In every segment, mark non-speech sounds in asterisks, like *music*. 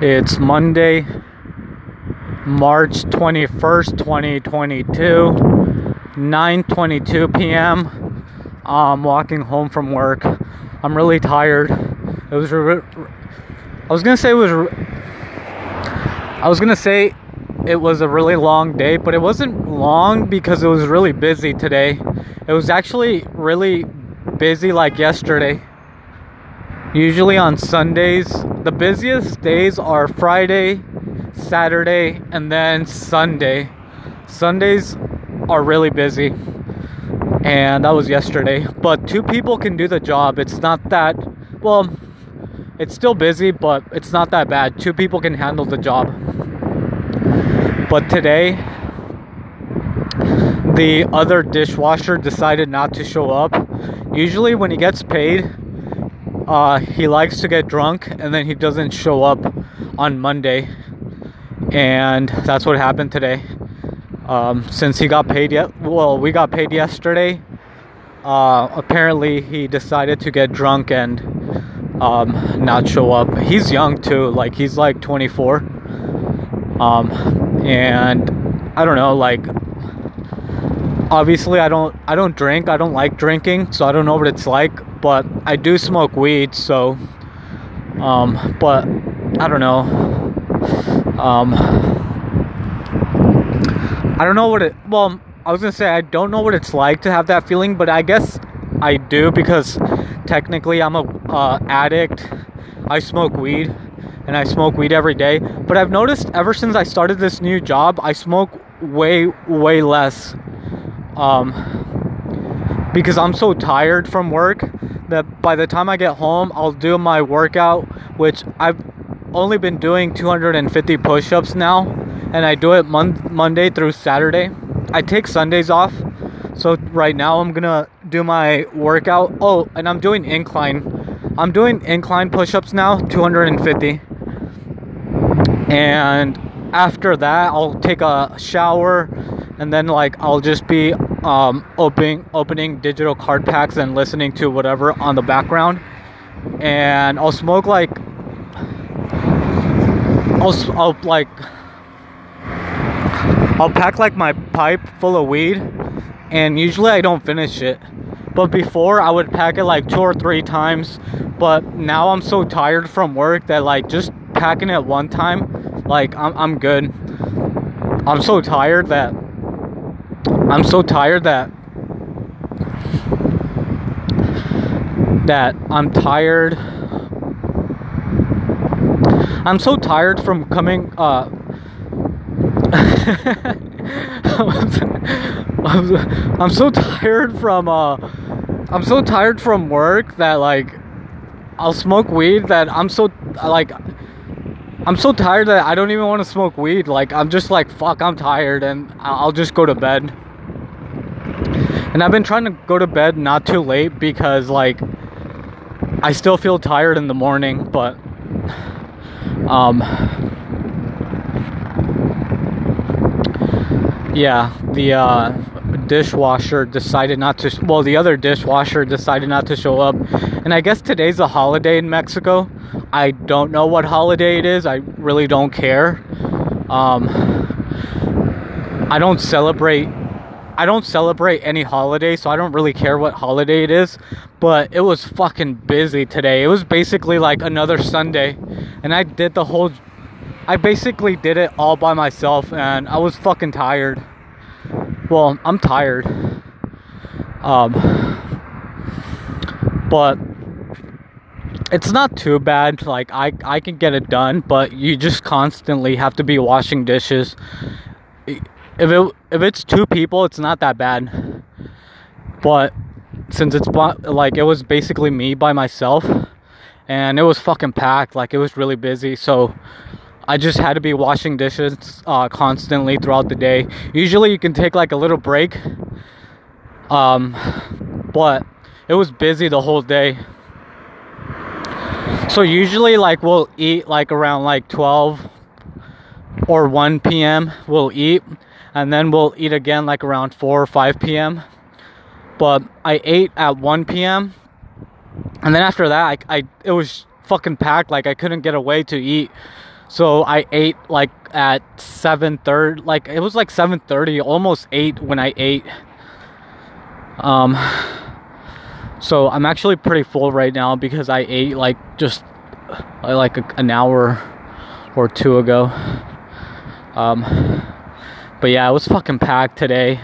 it's Monday, March 21st, 2022, 9:22 p.m. I'm walking home from work. I'm really tired. It was re- I was going to say it was re- I was going to say it was a really long day, but it wasn't long because it was really busy today. It was actually really busy like yesterday. Usually on Sundays, the busiest days are Friday, Saturday, and then Sunday. Sundays are really busy. And that was yesterday. But two people can do the job. It's not that, well, it's still busy, but it's not that bad. Two people can handle the job. But today, the other dishwasher decided not to show up. Usually, when he gets paid, uh, he likes to get drunk and then he doesn't show up on Monday. And that's what happened today. Um, since he got paid yet, well, we got paid yesterday. Uh, apparently, he decided to get drunk and um, not show up. He's young too, like he's like 24. Um, and I don't know, like obviously I don't I don't drink. I don't like drinking, so I don't know what it's like, but I do smoke weed, so um but I don't know. Um I don't know what it well, I was to say I don't know what it's like to have that feeling, but I guess I do because technically I'm a uh, addict. I smoke weed and I smoke weed every day, but I've noticed ever since I started this new job, I smoke way way less um, because I'm so tired from work that by the time I get home, I'll do my workout, which I've only been doing 250 push ups now, and I do it mon- Monday through Saturday. I take Sundays off, so right now I'm gonna do my workout. Oh, and I'm doing incline. I'm doing incline push ups now, 250. And after that, I'll take a shower and then like I'll just be um, opening opening digital card packs and listening to whatever on the background, and I'll smoke like I'll, I'll like I'll pack like my pipe full of weed, and usually I don't finish it. But before I would pack it like two or three times, but now I'm so tired from work that like just packing it one time, like I'm I'm good. I'm so tired that I'm so tired that that I'm tired. I'm so tired from coming uh *laughs* I'm so tired from uh I'm so tired from work that like I'll smoke weed that I'm so like I'm so tired that I don't even want to smoke weed. Like I'm just like fuck, I'm tired and I'll just go to bed. And I've been trying to go to bed not too late because like I still feel tired in the morning, but um yeah, the uh dishwasher decided not to well the other dishwasher decided not to show up. And i guess today's a holiday in mexico. I don't know what holiday it is. I really don't care. Um i don't celebrate i don't celebrate any holiday so i don't really care what holiday it is but it was fucking busy today it was basically like another sunday and i did the whole i basically did it all by myself and i was fucking tired well, I'm tired. Um, but it's not too bad. Like I, I can get it done, but you just constantly have to be washing dishes. If it if it's two people, it's not that bad. But since it's like it was basically me by myself, and it was fucking packed. Like it was really busy, so I just had to be washing dishes uh, constantly throughout the day. Usually, you can take like a little break, um, but it was busy the whole day. So usually, like we'll eat like around like 12 or 1 p.m. We'll eat, and then we'll eat again like around 4 or 5 p.m. But I ate at 1 p.m. And then after that, I, I it was fucking packed. Like I couldn't get away to eat. So I ate like at seven thirty. Like it was like seven thirty, almost eight when I ate. Um. So I'm actually pretty full right now because I ate like just like a, an hour or two ago. Um. But yeah, it was fucking packed today.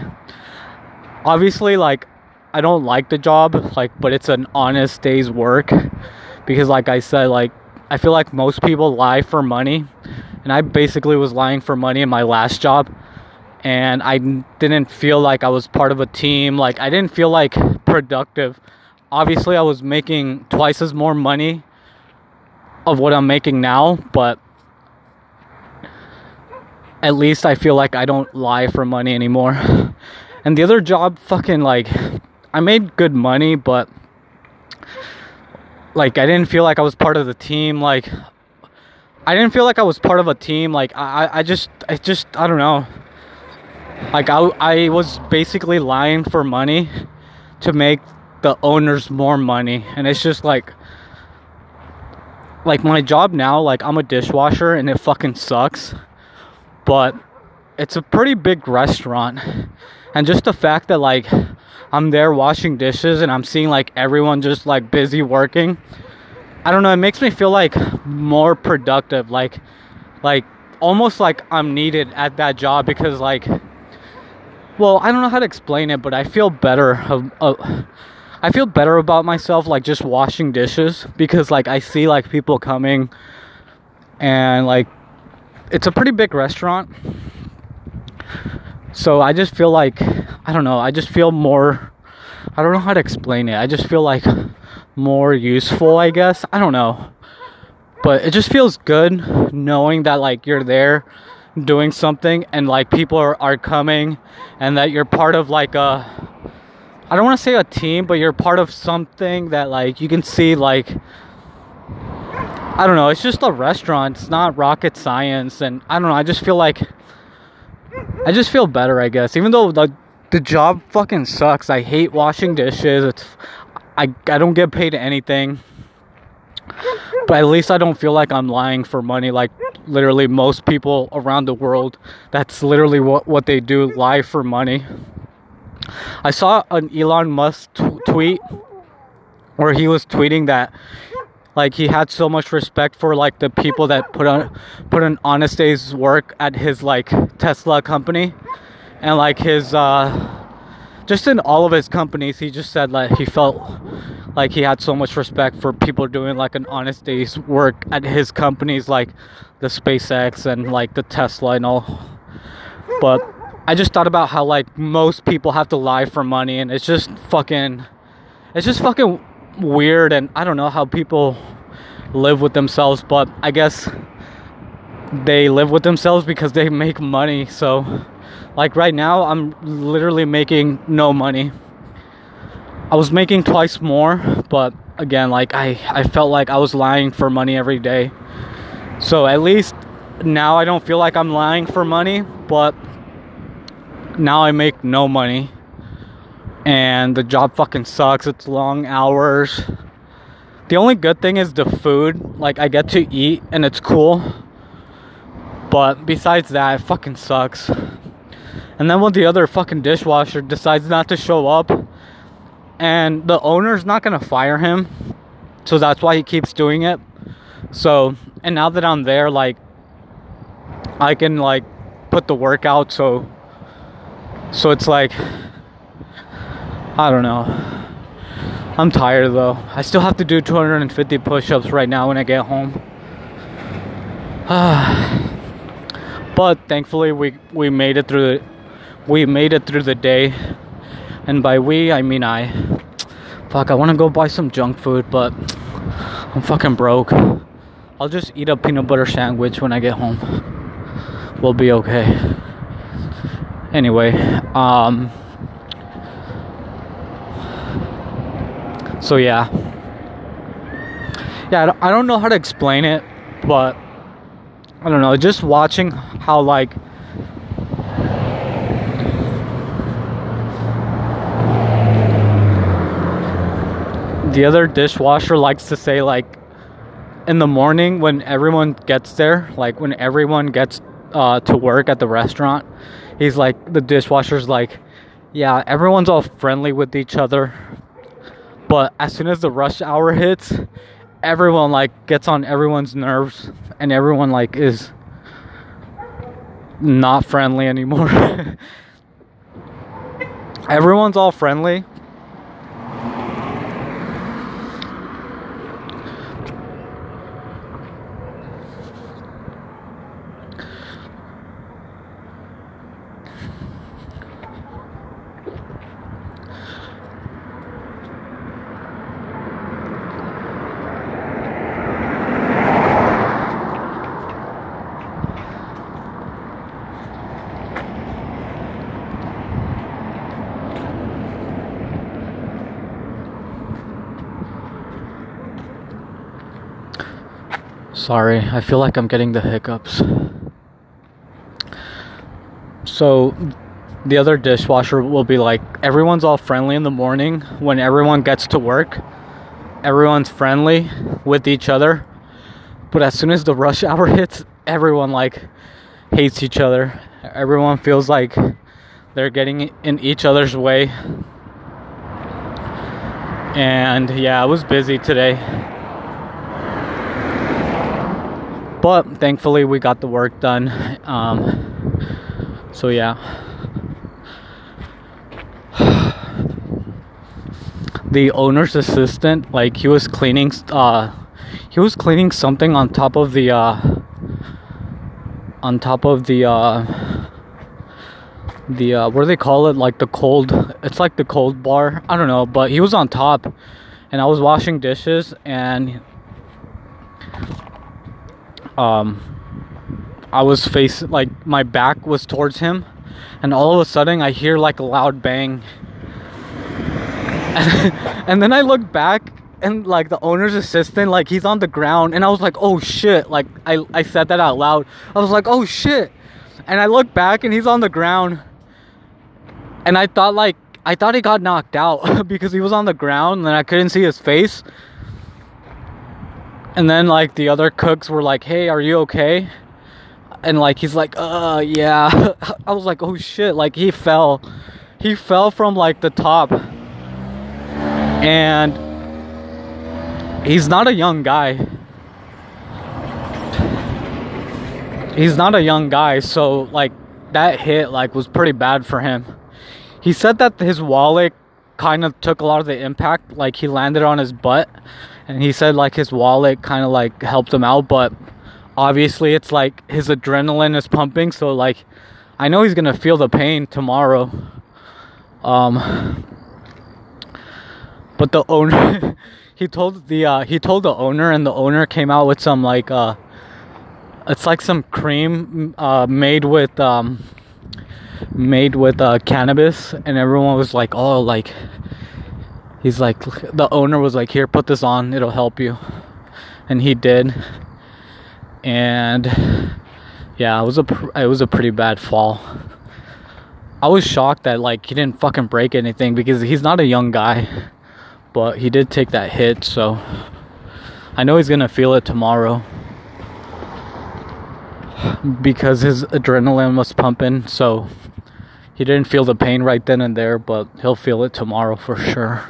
Obviously, like I don't like the job, like, but it's an honest day's work because, like I said, like I feel like most people lie for money, and I basically was lying for money in my last job, and I didn't feel like I was part of a team. Like I didn't feel like productive. Obviously, I was making twice as more money of what I'm making now, but at least I feel like I don't lie for money anymore. *laughs* And the other job, fucking like, I made good money, but like I didn't feel like I was part of the team. Like I didn't feel like I was part of a team. Like I, I just, I just, I don't know. Like I, I was basically lying for money to make the owners more money, and it's just like, like my job now. Like I'm a dishwasher, and it fucking sucks. But it's a pretty big restaurant, and just the fact that like I'm there washing dishes and I'm seeing like everyone just like busy working. I don't know, it makes me feel like more productive, like like almost like I'm needed at that job because like well, I don't know how to explain it, but I feel better of, of I feel better about myself like just washing dishes because like I see like people coming and like it's a pretty big restaurant. So I just feel like I don't know. I just feel more. I don't know how to explain it. I just feel like more useful, I guess. I don't know. But it just feels good knowing that like you're there doing something and like people are, are coming and that you're part of like a I don't want to say a team, but you're part of something that like you can see like I don't know, it's just a restaurant. It's not rocket science and I don't know, I just feel like I just feel better, I guess. Even though the the job fucking sucks. I hate washing dishes. It's I I don't get paid anything. But at least I don't feel like I'm lying for money like literally most people around the world. That's literally what what they do, lie for money. I saw an Elon Musk t- tweet where he was tweeting that like he had so much respect for like the people that put on put an honest day's work at his like Tesla company. And like his uh just in all of his companies he just said like he felt like he had so much respect for people doing like an honest day's work at his companies like the SpaceX and like the Tesla and all. But I just thought about how like most people have to lie for money and it's just fucking it's just fucking weird and I don't know how people live with themselves but I guess they live with themselves because they make money so like right now, I'm literally making no money. I was making twice more, but again, like I, I felt like I was lying for money every day. So at least now I don't feel like I'm lying for money, but now I make no money. And the job fucking sucks. It's long hours. The only good thing is the food. Like I get to eat and it's cool. But besides that, it fucking sucks. And then when the other fucking dishwasher decides not to show up, and the owner's not gonna fire him, so that's why he keeps doing it. So, and now that I'm there, like, I can like put the work out. So, so it's like, I don't know. I'm tired though. I still have to do 250 push-ups right now when I get home. *sighs* but thankfully we we made it through it we made it through the day. And by we, I mean I. Fuck, I want to go buy some junk food, but I'm fucking broke. I'll just eat a peanut butter sandwich when I get home. We'll be okay. Anyway, um. So yeah. Yeah, I don't know how to explain it, but I don't know. Just watching how like the other dishwasher likes to say like in the morning when everyone gets there, like when everyone gets uh, to work at the restaurant, he's like the dishwasher's like, yeah, everyone's all friendly with each other, but as soon as the rush hour hits, everyone like gets on everyone's nerves and everyone like is not friendly anymore. *laughs* everyone's all friendly Sorry, I feel like I'm getting the hiccups. So, the other dishwasher will be like, everyone's all friendly in the morning when everyone gets to work. Everyone's friendly with each other. But as soon as the rush *laughs* hour hits, everyone like hates each other. Everyone feels like they're getting in each other's way. And yeah, I was busy today. But thankfully, we got the work done. Um, so, yeah. *sighs* the owner's assistant, like, he was cleaning, uh, he was cleaning something on top of the, uh, on top of the, uh, the uh, what do they call it? Like the cold. It's like the cold bar. I don't know, but he was on top, and I was washing dishes, and um, I was facing like my back was towards him, and all of a sudden I hear like a loud bang, *laughs* and, then I look back and like the owner's assistant like he's on the ground and i was like oh shit like i i said that out loud. I was like oh shit. And i look back and he's on the ground. And i thought like i thought he got knocked out *laughs* because he was on the ground and i couldn't see his face and then like the other cooks were like hey are you okay? And like he's like uh yeah. *laughs* I was like oh shit. Like he fell. He fell from like the top. And he's not a young guy. He's not a young guy so like that hit like was pretty bad for him. He said that his wallet kind of took a lot of the impact like he landed on his butt and he said like his wallet kind of like helped him out but obviously it's like his adrenaline is pumping so like i know he's gonna feel the pain tomorrow. Um but the owner *laughs* he told the uh he told the owner and the owner came out with some like uh it's like some cream uh made with um made with uh cannabis and everyone was like oh like he's like the owner was like here put this on. It'll help you. And he did. And yeah it was a it was a pretty bad fall. I was shocked that like he didn't fucking break anything because he's not a young guy. But he did take that hit so i know he's gonna feel it tomorrow. Because his adrenaline was pumping so he didn't feel the pain right then and there but he'll feel it tomorrow for sure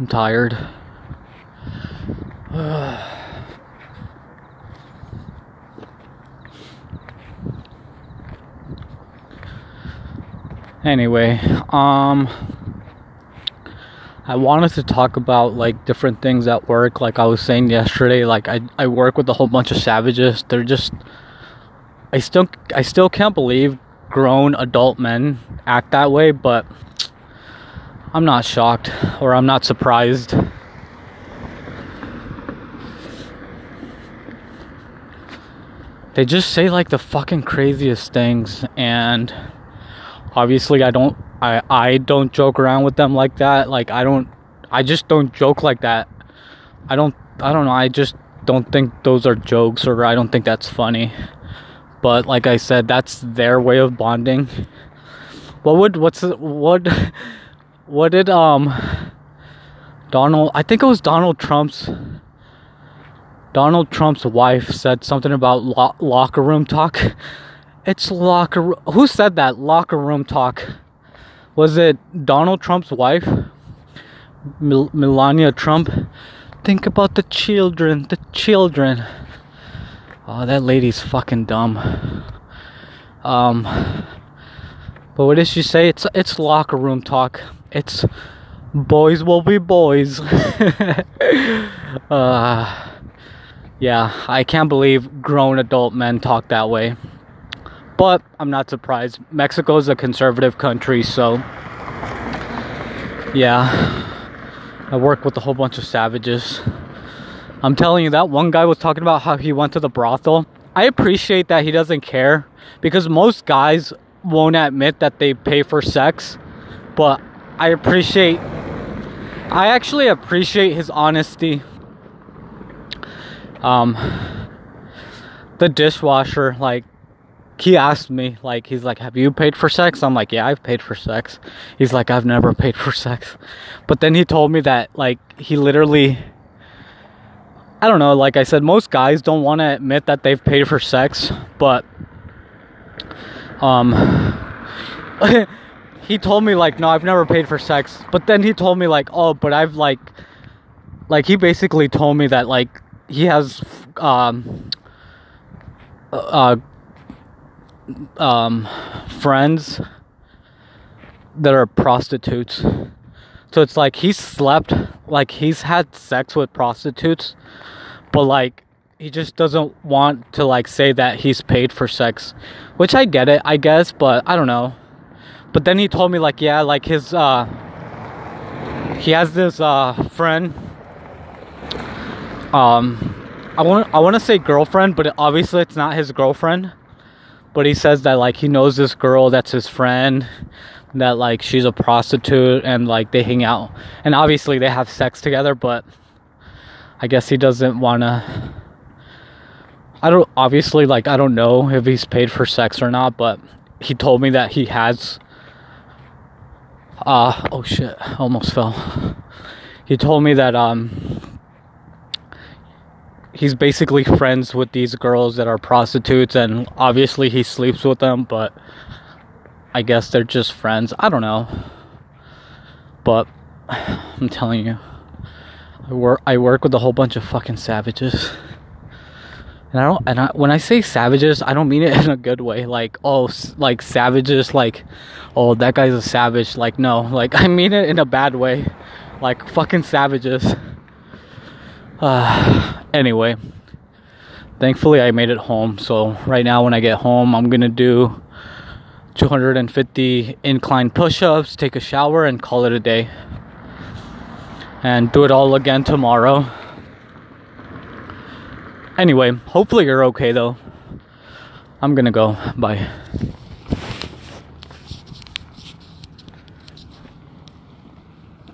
I'm tired. *sighs* anyway, um I wanted to talk about like different things at work like I was saying yesterday like I I work with a whole bunch of savages. They're just I still I still can't believe grown adult men act that way, but I'm not shocked or I'm not surprised. They just say like the fucking craziest things and obviously I don't I I don't joke around with them like that. Like I don't I just don't joke like that. I don't I don't know. I just don't think those are jokes or I don't think that's funny. But like I said, that's their way of bonding. What would what's what what did um Donald I think it was Donald Trump's Donald Trump's wife said something about lo- locker room talk. It's locker who said that locker room talk? Was it Donald Trump's wife? Mel- Melania Trump? Think about the children, the children. Oh, that lady's fucking dumb. Um, but what did she say? It's it's locker room talk. It's boys will be boys. *laughs* uh, yeah, I can't believe grown adult men talk that way. But I'm not surprised. Mexico is a conservative country, so yeah. I work with a whole bunch of savages. I'm telling you, that one guy was talking about how he went to the brothel. I appreciate that he doesn't care because most guys won't admit that they pay for sex, but I appreciate I actually appreciate his honesty. Um the dishwasher like he asked me like he's like have you paid for sex? I'm like yeah i've paid for sex. He's like i've never paid for sex. But then he told me that like he literally i don't know like i said most guys don't want to admit that they've paid for sex but um *laughs* he told me like no i've never paid for sex but then he told me like oh but i've like like he basically told me that like he has um uh um, friends that are prostitutes. So it's like he's slept, like he's had sex with prostitutes, but like he just doesn't want to like say that he's paid for sex, which I get it, I guess, but I don't know. But then he told me like yeah, like his uh he has this uh friend. Um I want I want to say girlfriend, but obviously it's not his girlfriend. But he says that like he knows this girl that's his friend that like she's a prostitute and like they hang out. And obviously they have sex together but i guess he doesn't want to i don't obviously like i don't know if he's paid for sex or not but he told me that he has uh oh shit. Almost fell. He told me that um he's basically friends with these girls that are prostitutes and obviously he sleeps with them but i guess they're just friends. I don't know. But *sighs* i'm telling you i work i work with a whole bunch of fucking savages and i don't and I, when i say savages i don't mean it *laughs* in a good way like oh like savages like oh that guy's a savage like no *laughs* like i mean it in a bad way like fucking savages uh, *sighs* anyway, thankfully I made it home. So right now when I get home, I'm gonna do 250 incline push-ups, take a shower, and call it a day. And do it all again tomorrow. Anyway, hopefully you're okay though. I'm gonna go. Bye.